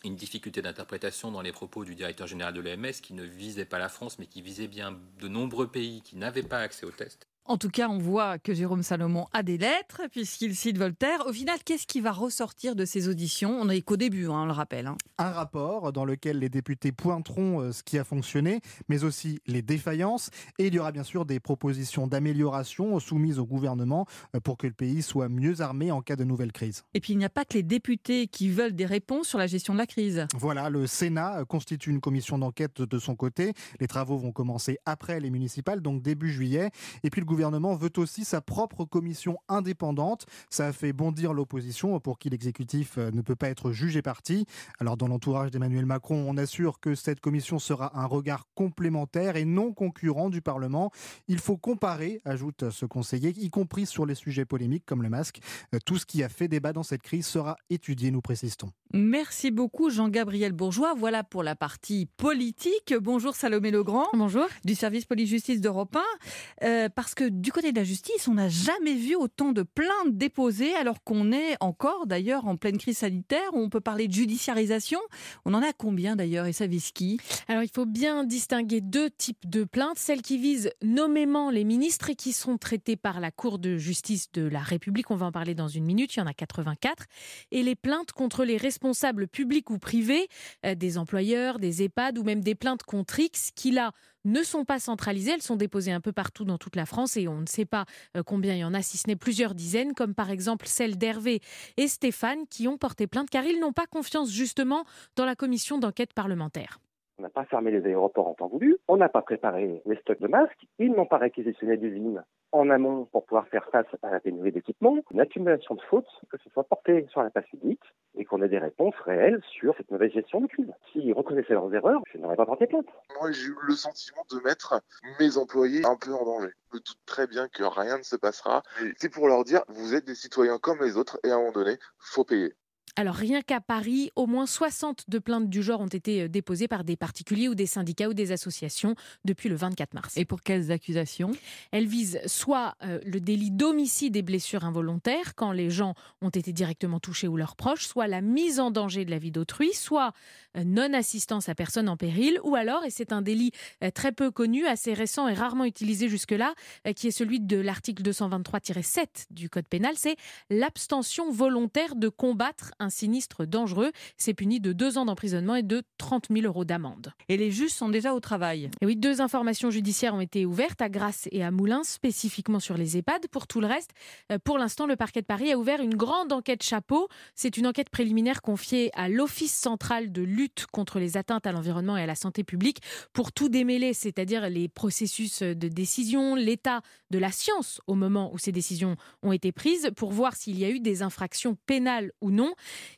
une difficulté d'interprétation dans les propos du directeur général de l'OMS qui ne visait pas la France, mais qui visait bien de nombreux pays qui n'avaient pas accès aux tests. En tout cas, on voit que Jérôme Salomon a des lettres, puisqu'il cite Voltaire. Au final, qu'est-ce qui va ressortir de ces auditions? On n'est qu'au début, hein, on le rappelle. Hein. Un rapport dans lequel les députés pointeront euh, ce qui a fonctionné, mais aussi les défaillances. Et il y aura bien sûr des propositions d'amélioration soumises au gouvernement euh, pour que le pays soit mieux armé en cas de nouvelle crise. Et puis, il n'y a pas que les députés qui veulent des réponses sur la gestion de la crise. Voilà, le Sénat constitue une commission d'enquête de son côté. Les travaux vont commencer après les municipales, donc début juillet. Et puis, le gouvernement veut aussi sa propre commission indépendante. Ça a fait bondir l'opposition pour qui l'exécutif euh, ne peut pas être jugé parti. Alors dans l'entourage d'Emmanuel Macron, on assure que cette commission sera un regard complémentaire et non concurrent du Parlement. Il faut comparer, ajoute ce conseiller, y compris sur les sujets polémiques comme le masque. Euh, tout ce qui a fait débat dans cette crise sera étudié, nous précisons. Merci beaucoup Jean-Gabriel Bourgeois. Voilà pour la partie politique. Bonjour Salomé Legrand. Bonjour. Du service police-justice d'Europe 1. Euh, parce que du côté de la justice, on n'a jamais vu autant de plaintes déposées alors qu'on est encore d'ailleurs en pleine crise sanitaire. On peut parler de judiciarisation. On en a combien d'ailleurs qui? Alors il faut bien distinguer deux types de plaintes. Celles qui visent nommément les ministres et qui sont traitées par la Cour de justice de la République. On va en parler dans une minute. Il y en a 84. Et les plaintes contre les responsables publics ou privés, euh, des employeurs, des EHPAD ou même des plaintes contre X qui là ne sont pas centralisées. Elles sont déposées un peu partout dans toute la France et on ne sait pas euh, combien il y en a, si ce n'est plusieurs dizaines, comme par exemple celle d'Hervé et Stéphane qui ont porté plainte car ils n'ont pas confiance justement dans la commission d'enquête parlementaire. On n'a pas fermé les aéroports en temps voulu, on n'a pas préparé les stocks de masques, ils n'ont pas réquisitionné d'usines en amont pour pouvoir faire face à la pénurie d'équipements, une accumulation de fautes, que ce soit porté sur la place publique et qu'on ait des réponses réelles sur cette mauvaise gestion de crise. S'ils reconnaissaient leurs erreurs, je n'aurais pas porté plainte. Moi, j'ai eu le sentiment de mettre mes employés un peu en danger. Je doute très bien que rien ne se passera. C'est pour leur dire, vous êtes des citoyens comme les autres et à un moment donné, faut payer. Alors rien qu'à Paris, au moins 60 de plaintes du genre ont été euh, déposées par des particuliers ou des syndicats ou des associations depuis le 24 mars. Et pour quelles accusations? Elles visent soit euh, le délit d'homicide et blessures involontaires quand les gens ont été directement touchés ou leurs proches, soit la mise en danger de la vie d'autrui, soit euh, non-assistance à personne en péril, ou alors, et c'est un délit très peu connu, assez récent et rarement utilisé jusque-là, qui est celui de l'article 223-7 du Code pénal, c'est l'abstention volontaire de combattre un sinistre dangereux. C'est puni de deux ans d'emprisonnement et de 30 000 euros d'amende. Et les juges sont déjà au travail. Et oui, deux informations judiciaires ont été ouvertes à Grasse et à Moulins, spécifiquement sur les EHPAD. Pour tout le reste, euh, pour l'instant, le parquet de Paris a ouvert une grande enquête chapeau. C'est une enquête préliminaire confiée à l'Office central de lutte contre les atteintes à l'environnement et à la santé publique pour tout démêler, c'est-à-dire les processus de décision, l'état de la science au moment où ces décisions ont été prises, pour voir s'il y a eu des infractions pénales ou non.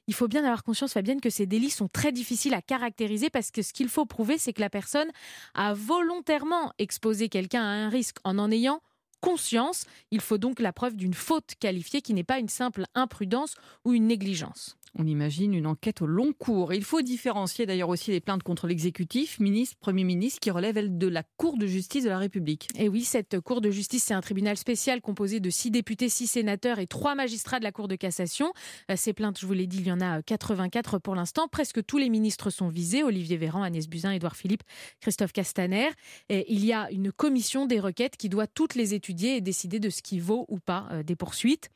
Il faut bien avoir conscience, Fabienne, que ces délits sont très difficiles à caractériser parce que ce qu'il faut prouver, c'est que la personne a volontairement exposé quelqu'un à un risque en en ayant conscience. Il faut donc la preuve d'une faute qualifiée qui n'est pas une simple imprudence ou une négligence. On imagine une enquête au long cours. Il faut différencier d'ailleurs aussi les plaintes contre l'exécutif, ministre, Premier ministre, qui relèvent de la Cour de justice de la République. Et oui, cette Cour de justice, c'est un tribunal spécial composé de six députés, six sénateurs et trois magistrats de la Cour de cassation. Euh, ces plaintes, je vous l'ai dit, il y en a 84 pour l'instant. Presque tous les ministres sont visés Olivier Véran, Agnès Buzyn, Édouard Philippe, Christophe Castaner. Et il y a une commission des requêtes qui doit toutes les étudier et décider de ce qui vaut ou pas euh, des poursuites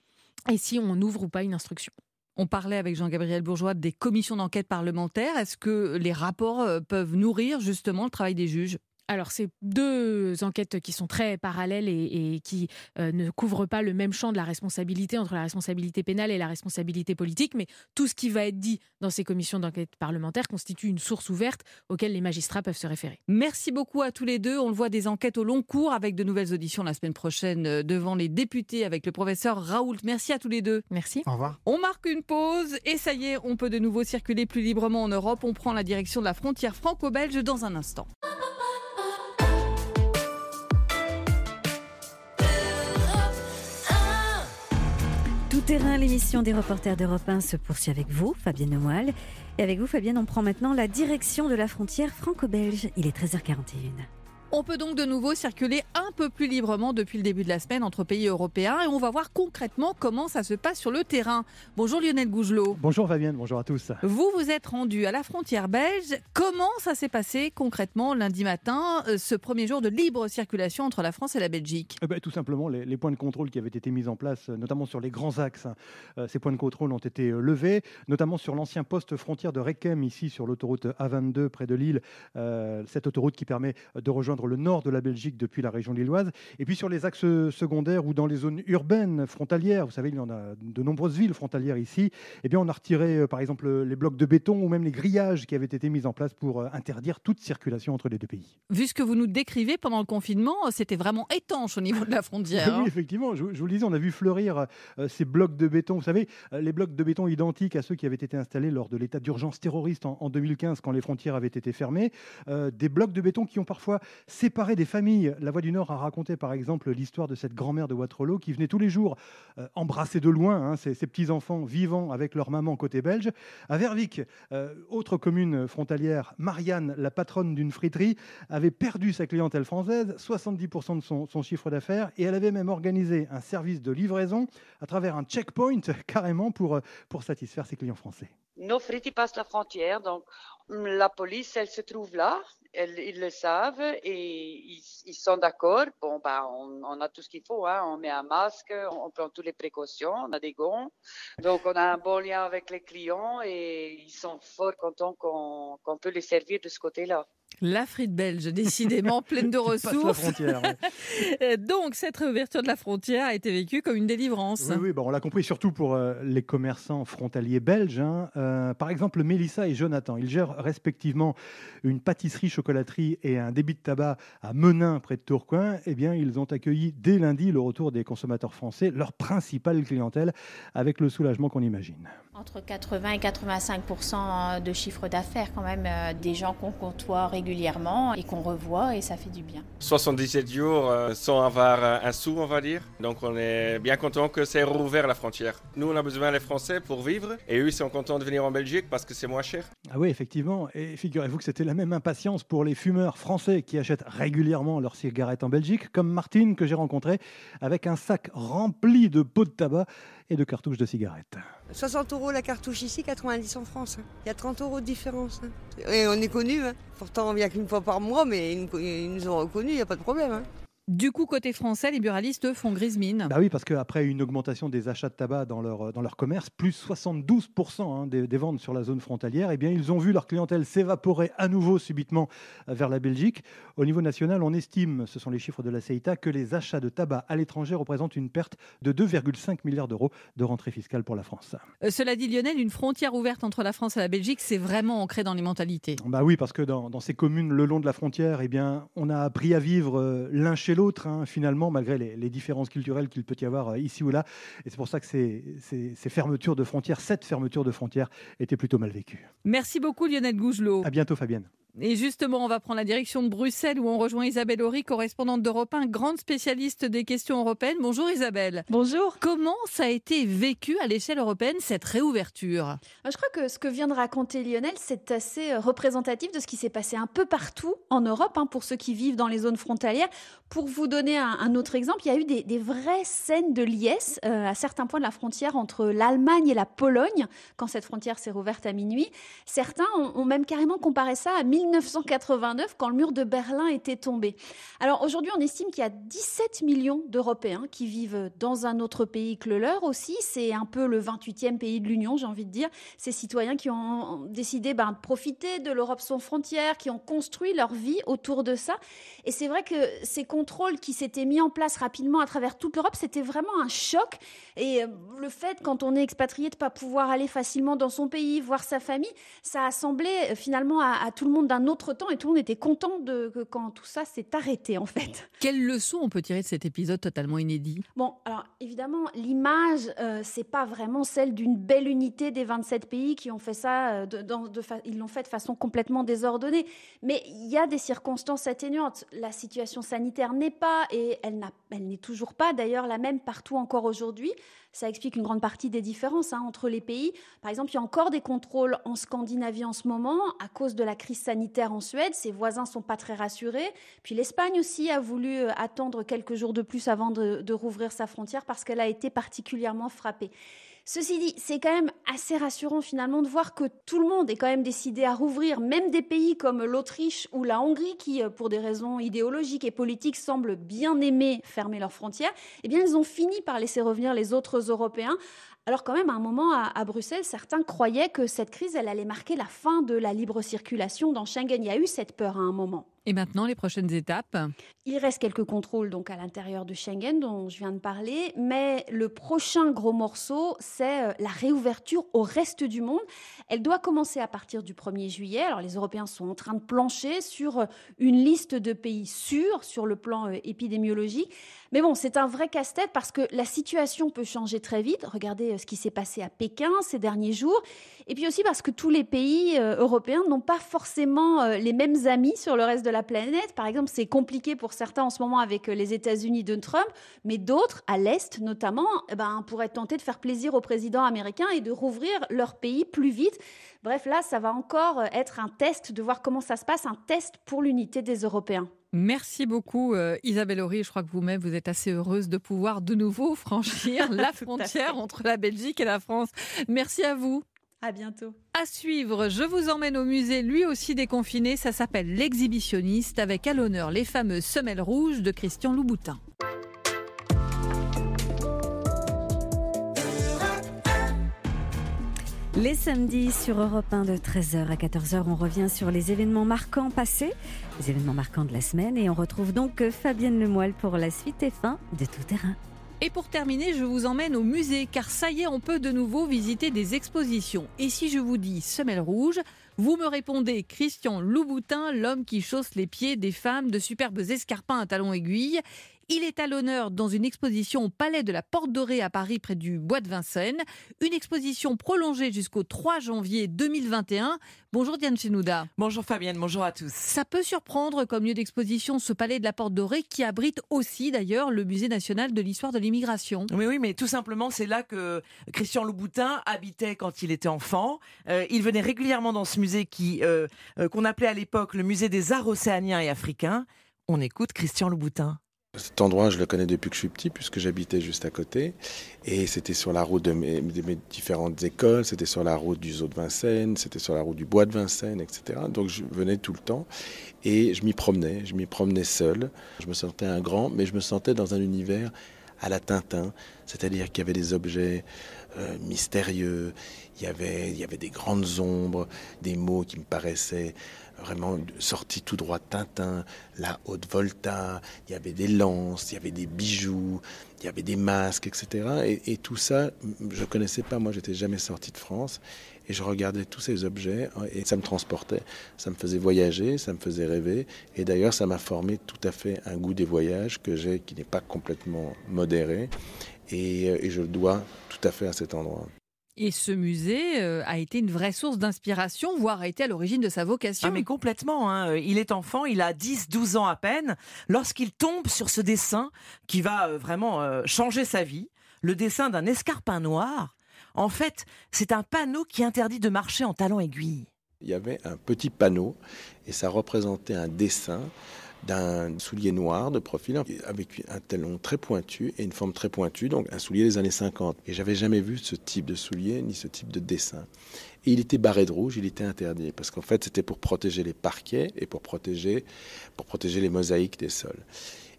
et si on ouvre ou pas une instruction. On parlait avec Jean-Gabriel Bourgeois des commissions d'enquête parlementaires. Est-ce que les rapports euh, peuvent nourrir justement le travail des juges? Alors, c'est deux enquêtes qui sont très parallèles et, qui euh, ne couvrent pas le même champ de la responsabilité entre la responsabilité pénale et la responsabilité politique, mais tout ce qui va être dit dans ces commissions d'enquête parlementaires constitue une source ouverte auquel les magistrats peuvent se référer. Merci beaucoup à tous les deux. On le voit des enquêtes au long cours avec de nouvelles auditions la semaine prochaine euh, devant les députés avec le professeur Raoult. Merci à tous les deux. Merci. Au revoir. On marque une pause et ça y est, on peut de nouveau circuler plus librement en Europe. On prend la direction de la frontière franco-belge dans un instant. Terrain, l'émission des reporters d'Europe 1 se poursuit avec vous, Fabienne Lemoyle. Et avec vous, Fabienne, on prend maintenant la direction de la frontière franco-belge. Il est 13h41. On peut donc de nouveau circuler un peu plus librement depuis le début de la semaine entre pays européens et on va voir concrètement comment ça se passe sur le terrain. Bonjour Lionel Gougelot. Bonjour Fabienne, bonjour à tous. Vous vous êtes rendu à la frontière belge. Comment ça s'est passé concrètement lundi matin, euh, ce premier jour de libre circulation entre la France et la Belgique? Eh ben, Tout simplement, les, les, points de contrôle qui avaient été mis en place, euh, notamment sur les grands axes, euh, ces points de contrôle ont été levés, notamment sur l'ancien poste frontière de Requem, ici sur l'autoroute A22 près de Lille, euh, cette autoroute qui permet de rejoindre le nord de la Belgique depuis la région lilloise. Et puis sur les axes secondaires ou dans les zones urbaines frontalières, vous savez, il y en a de nombreuses villes frontalières ici, eh bien on a retiré euh, par exemple les blocs de béton ou même les grillages qui avaient été mis en place pour euh, interdire toute circulation entre les deux pays. Vu ce que vous nous décrivez pendant le confinement, c'était vraiment étanche au niveau de la frontière. [LAUGHS] oui, effectivement, je, je, vous le disais, on a vu fleurir euh, ces blocs de béton. Vous savez, euh, les blocs de béton identiques à ceux qui avaient été installés lors de l'état d'urgence terroriste en, en, 2015 quand les frontières avaient été fermées. Euh, des blocs de béton qui ont parfois séparé des familles. La Voix du Nord a raconté par exemple l'histoire de cette grand-mère de Waterloo qui venait tous les jours euh, embrasser de loin hein, ses, petits-enfants vivant avec leur maman côté belge. À Vervic, euh, autre commune frontalière, Marianne, la patronne d'une friterie, avait perdu sa clientèle française, 70% de son, son chiffre d'affaires, et elle avait même organisé un service de livraison à travers un checkpoint [LAUGHS] carrément pour, pour satisfaire ses clients français. Nos frites ils passent la frontière, donc la police, elle se trouve là, ils le savent et ils, sont d'accord. Bon, bah, on, on, a tout ce qu'il faut, hein. on met un masque, on prend toutes les précautions, on a des gants. Donc, on a un bon lien avec les clients et ils sont fort contents qu'on qu peut les servir de ce côté-là. La frite belge, [LAUGHS] décidément pleine de ressources. Ouais. [LAUGHS] Donc, cette réouverture de la frontière a été vécue comme une délivrance. Oui, oui bon, on l'a compris, surtout pour euh, les commerçants frontaliers belges. Hein. Euh, par exemple, Mélissa et Jonathan, ils gèrent respectivement une pâtisserie, chocolaterie et un débit de tabac à Menin, près de Tourcoing. Eh bien, ils ont accueilli dès lundi le retour des consommateurs français, leur principale clientèle, avec le soulagement qu'on imagine. Entre 80 et 85 de chiffre d'affaires, quand même, euh, des gens qu'on côtoie régulièrement et qu'on revoit, et ça fait du bien. 77 jours euh, sans avoir un sou, on va dire. Donc, on est bien content que c'est rouvert la frontière. Nous, on a besoin des Français pour vivre, et eux, ils sont contents de venir en Belgique parce que c'est moins cher. Ah oui, effectivement. Et figurez-vous que c'était la même impatience pour les fumeurs français qui achètent régulièrement leurs cigarettes en Belgique, comme Martine que j'ai rencontré avec un sac rempli de pots de tabac de cartouches de cigarettes. 60 euros la cartouche ici, 90 en France. Il y a 30 euros de différence. Et on est connus. Hein. Pourtant, on vient qu'une fois par mois, mais ils nous ont reconnus, il n'y a pas de problème. Hein. Du coup, côté français, les buralistes font grise mine. Bah oui, parce qu'après une augmentation des achats de tabac dans leur, dans leur commerce, plus 72% hein, des, des, ventes sur la zone frontalière, eh bien, ils ont vu leur clientèle s'évaporer à nouveau subitement vers la Belgique. Au niveau national, on estime, ce sont les chiffres de la CEITA, que les achats de tabac à l'étranger représentent une perte de 2,5 milliards d'euros de rentrée fiscale pour la France. Euh, cela dit, Lionel, une frontière ouverte entre la France et la Belgique, c'est vraiment ancré dans les mentalités. Bah oui, parce que dans, dans, ces communes le long de la frontière, eh bien, on a appris à vivre euh, l'un chez l'autre, hein, finalement, malgré les, les différences culturelles qu'il peut y avoir euh, ici ou là. Et c'est pour ça que ces, ces, ces, fermetures de frontières, cette fermeture de frontières, était plutôt mal vécue. Merci beaucoup, Lionel Gougelot. À bientôt, Fabienne. Et justement, on va prendre la direction de Bruxelles où on rejoint Isabelle Horry, correspondante d'Europe 1, grande spécialiste des questions européennes. Bonjour Isabelle. Bonjour. Comment ça a été vécu à l'échelle européenne cette réouverture? Je crois que ce que vient de raconter Lionel, c'est assez représentatif de ce qui s'est passé un peu partout en Europe, hein, pour ceux qui vivent dans les zones frontalières. Pour vous donner un, un autre exemple, il y a eu des, des vraies scènes de liesse euh, à certains points de la frontière entre l'Allemagne et la Pologne, quand cette frontière s'est rouverte à minuit. Certains ont, ont même carrément comparé ça à 1989 quand le mur de Berlin était tombé. Alors aujourd'hui, on estime qu'il y a 17 millions d'Européens qui vivent dans un autre pays que le leur aussi. C'est un peu le 28e pays de l'Union, j'ai envie de dire. Ces citoyens qui ont décidé ben, de profiter de l'Europe sans frontières, qui ont construit leur vie autour de ça. Et c'est vrai que ces contrôles qui s'étaient mis en place rapidement à travers toute l'Europe, c'était vraiment un choc. Et le fait, quand on est expatrié, de ne pas pouvoir aller facilement dans son pays, voir sa famille, ça a semblé finalement à, à tout le monde d'un autre temps et tout le monde était content de, que, quand tout ça s'est arrêté en fait. Quelle leçon on peut tirer de cet épisode totalement inédit? Bon, alors évidemment, l'image, euh, c'est pas vraiment celle d'une belle unité des 27 pays qui ont fait ça, euh, de, de, de ils l'ont fait de façon complètement désordonnée. Mais il y a des circonstances atténuantes. La situation sanitaire n'est pas, et elle n'est toujours pas d'ailleurs la même partout encore aujourd'hui. Ça explique une grande partie des différences hein, entre les pays. Par exemple, il y a encore des contrôles en Scandinavie en ce moment à cause de la crise sanitaire en Suède. Ses voisins sont pas très rassurés. Puis l'Espagne aussi a voulu euh, attendre quelques jours de plus avant de, de rouvrir sa frontière parce qu'elle a été particulièrement frappée. Ceci dit, c'est quand même assez rassurant finalement de voir que tout le monde est quand même décidé à rouvrir, même des pays comme l'Autriche ou la Hongrie qui, euh, pour des raisons idéologiques et politiques, semblent bien aimer fermer leurs frontières. Eh bien, ils ont fini par laisser revenir les autres Européens. Alors quand même, à un moment, à, à, Bruxelles, certains croyaient que cette crise, elle allait marquer la fin de la libre circulation dans Schengen. Il y a eu cette peur à un moment. Et maintenant, les prochaines étapes Il reste quelques contrôles donc à l'intérieur de Schengen dont je viens de parler, mais le prochain gros morceau, c'est euh, la réouverture au reste du monde. Elle doit commencer à partir du 1er juillet. Alors les Européens sont en train de plancher sur euh, une liste de pays sûrs sur le plan euh, épidémiologique. Mais bon, c'est un vrai casse-tête parce que la situation peut changer très vite. Regardez ce qui s'est passé à Pékin ces derniers jours. Et puis aussi parce que tous les pays européens n'ont pas forcément les mêmes amis sur le reste de la planète. Par exemple, c'est compliqué pour certains en ce moment avec euh, les États-Unis de Trump, mais d'autres, à l'Est notamment, eh ben, pourraient tenter de faire plaisir au président américain et de rouvrir leur pays plus vite. Bref, là, ça va encore euh, être un test de voir comment ça se passe, un test pour l'unité des Européens. Merci beaucoup euh, Isabelle Horry. Je crois que vous-même, vous êtes assez heureuse de pouvoir de nouveau [LAUGHS] franchir la [LAUGHS] frontière entre la Belgique et la France. Merci à vous. À bientôt. À suivre, je vous emmène au musée, lui aussi déconfiné. Ça s'appelle L'exhibitionniste, avec à l'honneur les fameuses semelles rouges de Christian Louboutin. Les samedis sur Europe 1 de 13h à 14h, on revient sur les événements marquants passés, les événements marquants de la semaine, et on retrouve donc Fabienne Lemoyle pour la suite et fin de Tout Terrain. Et pour terminer, je vous emmène au musée, car ça y est, on peut de nouveau visiter des expositions. Et si je vous dis semelle rouge, vous me répondez Christian Louboutin, l'homme qui chausse les pieds des femmes de superbes escarpins à talons aiguilles. Il est à l'honneur dans une exposition au Palais de la Porte Dorée à Paris, près du Bois de Vincennes. Une exposition prolongée jusqu'au 3 janvier 2021. Bonjour Diane Chenouda. Bonjour Fabienne, bonjour à tous. Ça peut surprendre comme lieu d'exposition ce Palais de la Porte Dorée qui abrite aussi d'ailleurs le Musée national de l'histoire de l'immigration. Oui, oui, mais tout simplement c'est là que Christian Louboutin habitait quand il était enfant. Euh, il venait régulièrement dans ce musée qui euh, euh, qu'on appelait à l'époque le musée des arts océaniens et africains. On écoute Christian Louboutin. Cet endroit, je le connais depuis que je suis petit, puisque j'habitais juste à côté. Et c'était sur la route de mes, différentes écoles, c'était sur la route du zoo de Vincennes, c'était sur la route du bois de Vincennes, etc. Donc je venais tout le temps et je m'y promenais, je m'y promenais seul. Je me sentais un grand, mais je me sentais dans un univers à la Tintin, c'est-à-dire qu'il y avait des objets euh, mystérieux, il y, avait, il y avait des grandes ombres, des mots qui me paraissaient vraiment sortis tout droit Tintin, la haute volta, il y avait des lances, il y avait des bijoux, il y avait des masques, etc. Et, tout ça, je connaissais pas, moi j'étais jamais sorti de France, et je regardais tous ces objets, et ça me transportait, ça me faisait voyager, ça me faisait rêver, et d'ailleurs ça m'a formé tout à fait un goût des voyages que j'ai, qui n'est pas complètement modéré, et, et je le dois tout à fait à cet endroit. Et ce musée euh, a été une vraie source d'inspiration, voire a été à l'origine de sa vocation. Ah mais complètement, hein. il est enfant, il a 10-12 ans à peine, lorsqu'il tombe sur ce dessin qui va euh, vraiment euh, changer sa vie, le dessin d'un escarpin noir. En fait, c'est un panneau qui interdit de marcher en talons aiguilles. Il y avait un petit panneau et ça représentait un dessin d'un soulier noir de profil avec un talon très pointu et une forme très pointue, donc un soulier des années 50. Et j'avais jamais vu ce type de soulier ni ce type de dessin. Et il était barré de rouge, il était interdit parce qu'en fait c'était pour protéger les parquets et pour protéger, pour protéger les mosaïques des sols.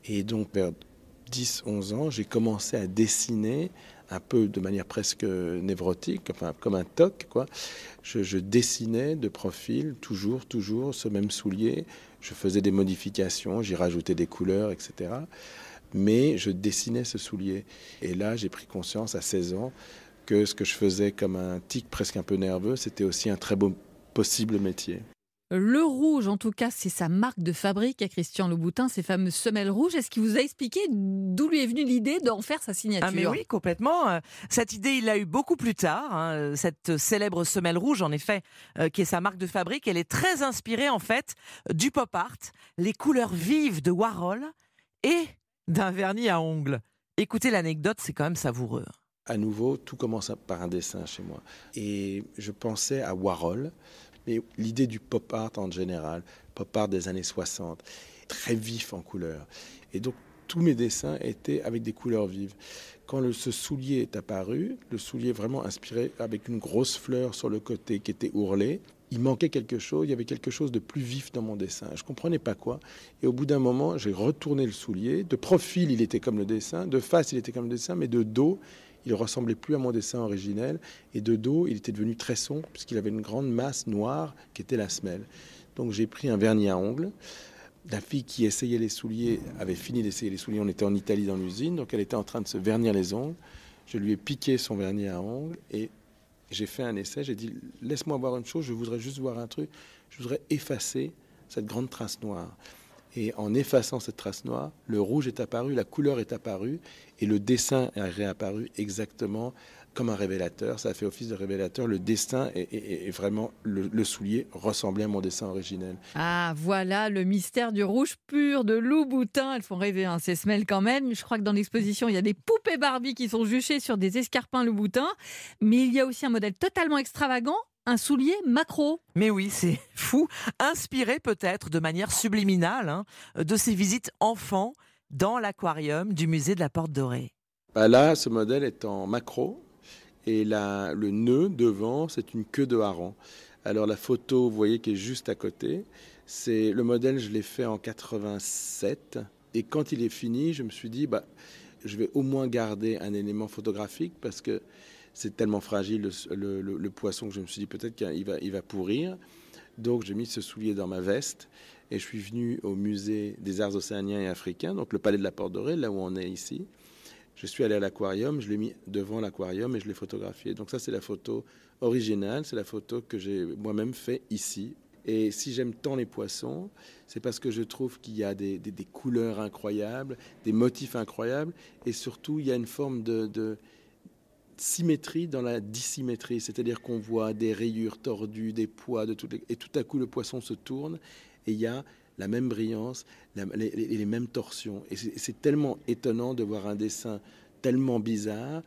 Et donc vers 10-11 ans, j'ai commencé à dessiner un peu de manière presque névrotique, enfin comme un toc, quoi. Je, je, dessinais de profil toujours, toujours ce même soulier. Je faisais des modifications, j'y rajoutais des couleurs, etc. Mais je dessinais ce soulier. Et là, j'ai pris conscience à 16 ans que ce que je faisais comme un tic presque un peu nerveux, c'était aussi un très beau possible métier. Le rouge, en tout cas, c'est sa marque de fabrique à Christian Louboutin, ces fameuses semelles rouges. Est-ce qu'il vous a expliqué d'où lui est venue l'idée d'en faire sa signature? Ah mais oui, complètement. Cette idée, il l'a eu beaucoup plus tard. Hein. Cette célèbre semelle rouge, en effet, euh, qui est sa marque de fabrique, elle est très inspirée, en fait, du pop art, les couleurs vives de Warhol et d'un vernis à ongles. Écoutez l'anecdote, c'est quand même savoureux. À nouveau, tout commence par un dessin chez moi. Et je pensais à Warhol, mais l'idée du pop art en général, pop art des années 60, très vif en couleurs. Et donc, tous mes dessins étaient avec des couleurs vives. Quand le, ce soulier est apparu, le soulier vraiment inspiré avec une grosse fleur sur le côté qui était ourlée, il manquait quelque chose, il y avait quelque chose de plus vif dans mon dessin. Je ne comprenais pas quoi. Et au bout d'un moment, j'ai retourné le soulier. De profil, il était comme le dessin. De face, il était comme le dessin. Mais de dos, il ressemblait plus à mon dessin originel. Et de dos, il était devenu très sombre puisqu'il avait une grande masse noire qui était la semelle. Donc j'ai pris un vernis à ongles. La fille qui essayait les souliers avait fini d'essayer les souliers. On était en Italie dans l'usine, donc elle était en train de se vernir les ongles. Je lui ai piqué son vernis à ongles et j'ai fait un essai, j'ai dit laisse-moi voir une chose, je voudrais juste voir un truc, je voudrais effacer cette grande trace noire. Et en effaçant cette trace noire, le rouge est apparu, la couleur est apparue et le dessin est réapparu exactement comme un révélateur. Ça a fait office de révélateur. Le dessin est, vraiment le, soulier ressemblait à mon dessin originel. Ah, voilà le mystère du rouge pur de Lou Boutin. Elles font rêver, hein, ces semelles quand même. Je crois que dans l'exposition, il y a des poupées Barbie qui sont juchées sur des escarpins Lou Boutin. Mais il y a aussi un modèle totalement extravagant un soulier macro. Mais oui, c'est [LAUGHS] fou. Inspiré peut-être de manière subliminale hein, de ces visites enfants dans l'aquarium du musée de la Porte Dorée. Bah là, ce modèle est en macro, et la, le nœud devant, c'est une queue de hareng. Alors la photo, vous voyez, qui est juste à côté, c'est le modèle, je l'ai fait en 87. Et quand il est fini, je me suis dit, bah, je vais au moins garder un élément photographique parce que c'est tellement fragile le, poisson que je me suis dit peut-être qu'il va, pourrir. Donc j'ai mis ce soulier dans ma veste et je suis venu au musée des arts océaniens et africains, donc le palais de la Porte Dorée, là où on est ici. Je suis allé à l'aquarium, je l'ai mis devant l'aquarium et je l'ai photographié. Donc ça, c'est la photo originale, c'est la photo que j'ai moi-même fait ici. Et si j'aime tant les poissons, c'est parce que je trouve qu'il y a des, couleurs incroyables, des motifs incroyables, et surtout, il y a une forme de, symétrie dans la dissymétrie, c'est-à-dire qu'on voit des rayures tordues, des poids, de et tout à coup le poisson se tourne et il y a la même brillance, les, les, mêmes torsions. Et c'est tellement étonnant de voir un dessin tellement bizarre,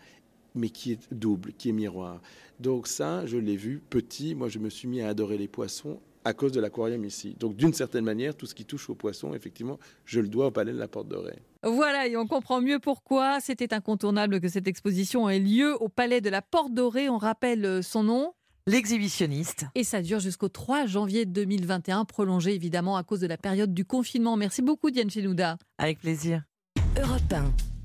mais qui est double, qui est miroir. Donc ça, je l'ai vu petit. Moi, je me suis mis à adorer les poissons à cause de l'aquarium ici. Donc d'une certaine manière, tout ce qui touche aux poissons, effectivement, je le dois au palais de la Porte Dorée. Voilà, et on comprend mieux pourquoi c'était incontournable que cette exposition ait lieu au palais de la Porte Dorée. On rappelle son nom L'exhibitionniste. Et ça dure jusqu'au 3 janvier 2021, prolongé évidemment à cause de la période du confinement. Merci beaucoup Diane Chenouda. Avec plaisir. Europe 1.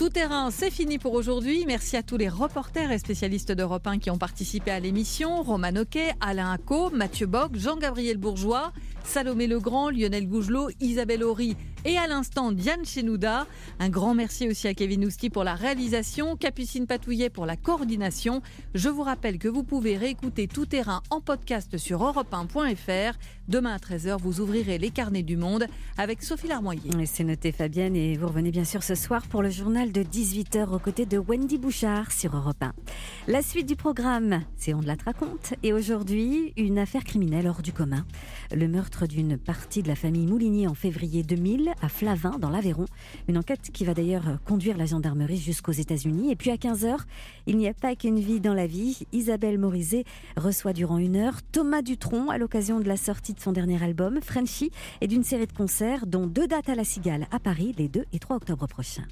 Tout terrain, c'est fini pour aujourd'hui. Merci à tous les reporters et spécialistes d'Europe 1 qui ont participé à l'émission. Roman Oquet, Alain Acco, Mathieu Bock, Jean-Gabriel Bourgeois, Salomé Legrand, Lionel Gougelot, Isabelle Horry et à l'instant Diane Chenouda. Un grand merci aussi à Kevin Ousti pour la réalisation, Capucine Patouillet pour la coordination. Je vous rappelle que vous pouvez réécouter Tout Terrain en podcast sur europe1.fr. Demain à 13h, vous ouvrirez les carnets du monde avec Sophie Larmoyer. C'est noté Fabienne et vous revenez bien sûr ce soir pour le journal de 18h aux côtés de Wendy Bouchard sur Europe 1. La suite du programme, c'est On de la raconte et aujourd'hui, une affaire criminelle hors du commun. Le d'une partie de la famille Moulinier en février 2000 à Flavin, dans l'Aveyron. Une enquête qui va d'ailleurs conduire la gendarmerie jusqu'aux États-Unis. Et puis à 15h, il n'y a pas qu'une vie dans la vie. Isabelle Morizet reçoit durant une heure Thomas Dutronc à l'occasion de la sortie de son dernier album, Frenchy, et d'une série de concerts, dont deux dates à la Cigale à Paris les 2 et 3 octobre prochains.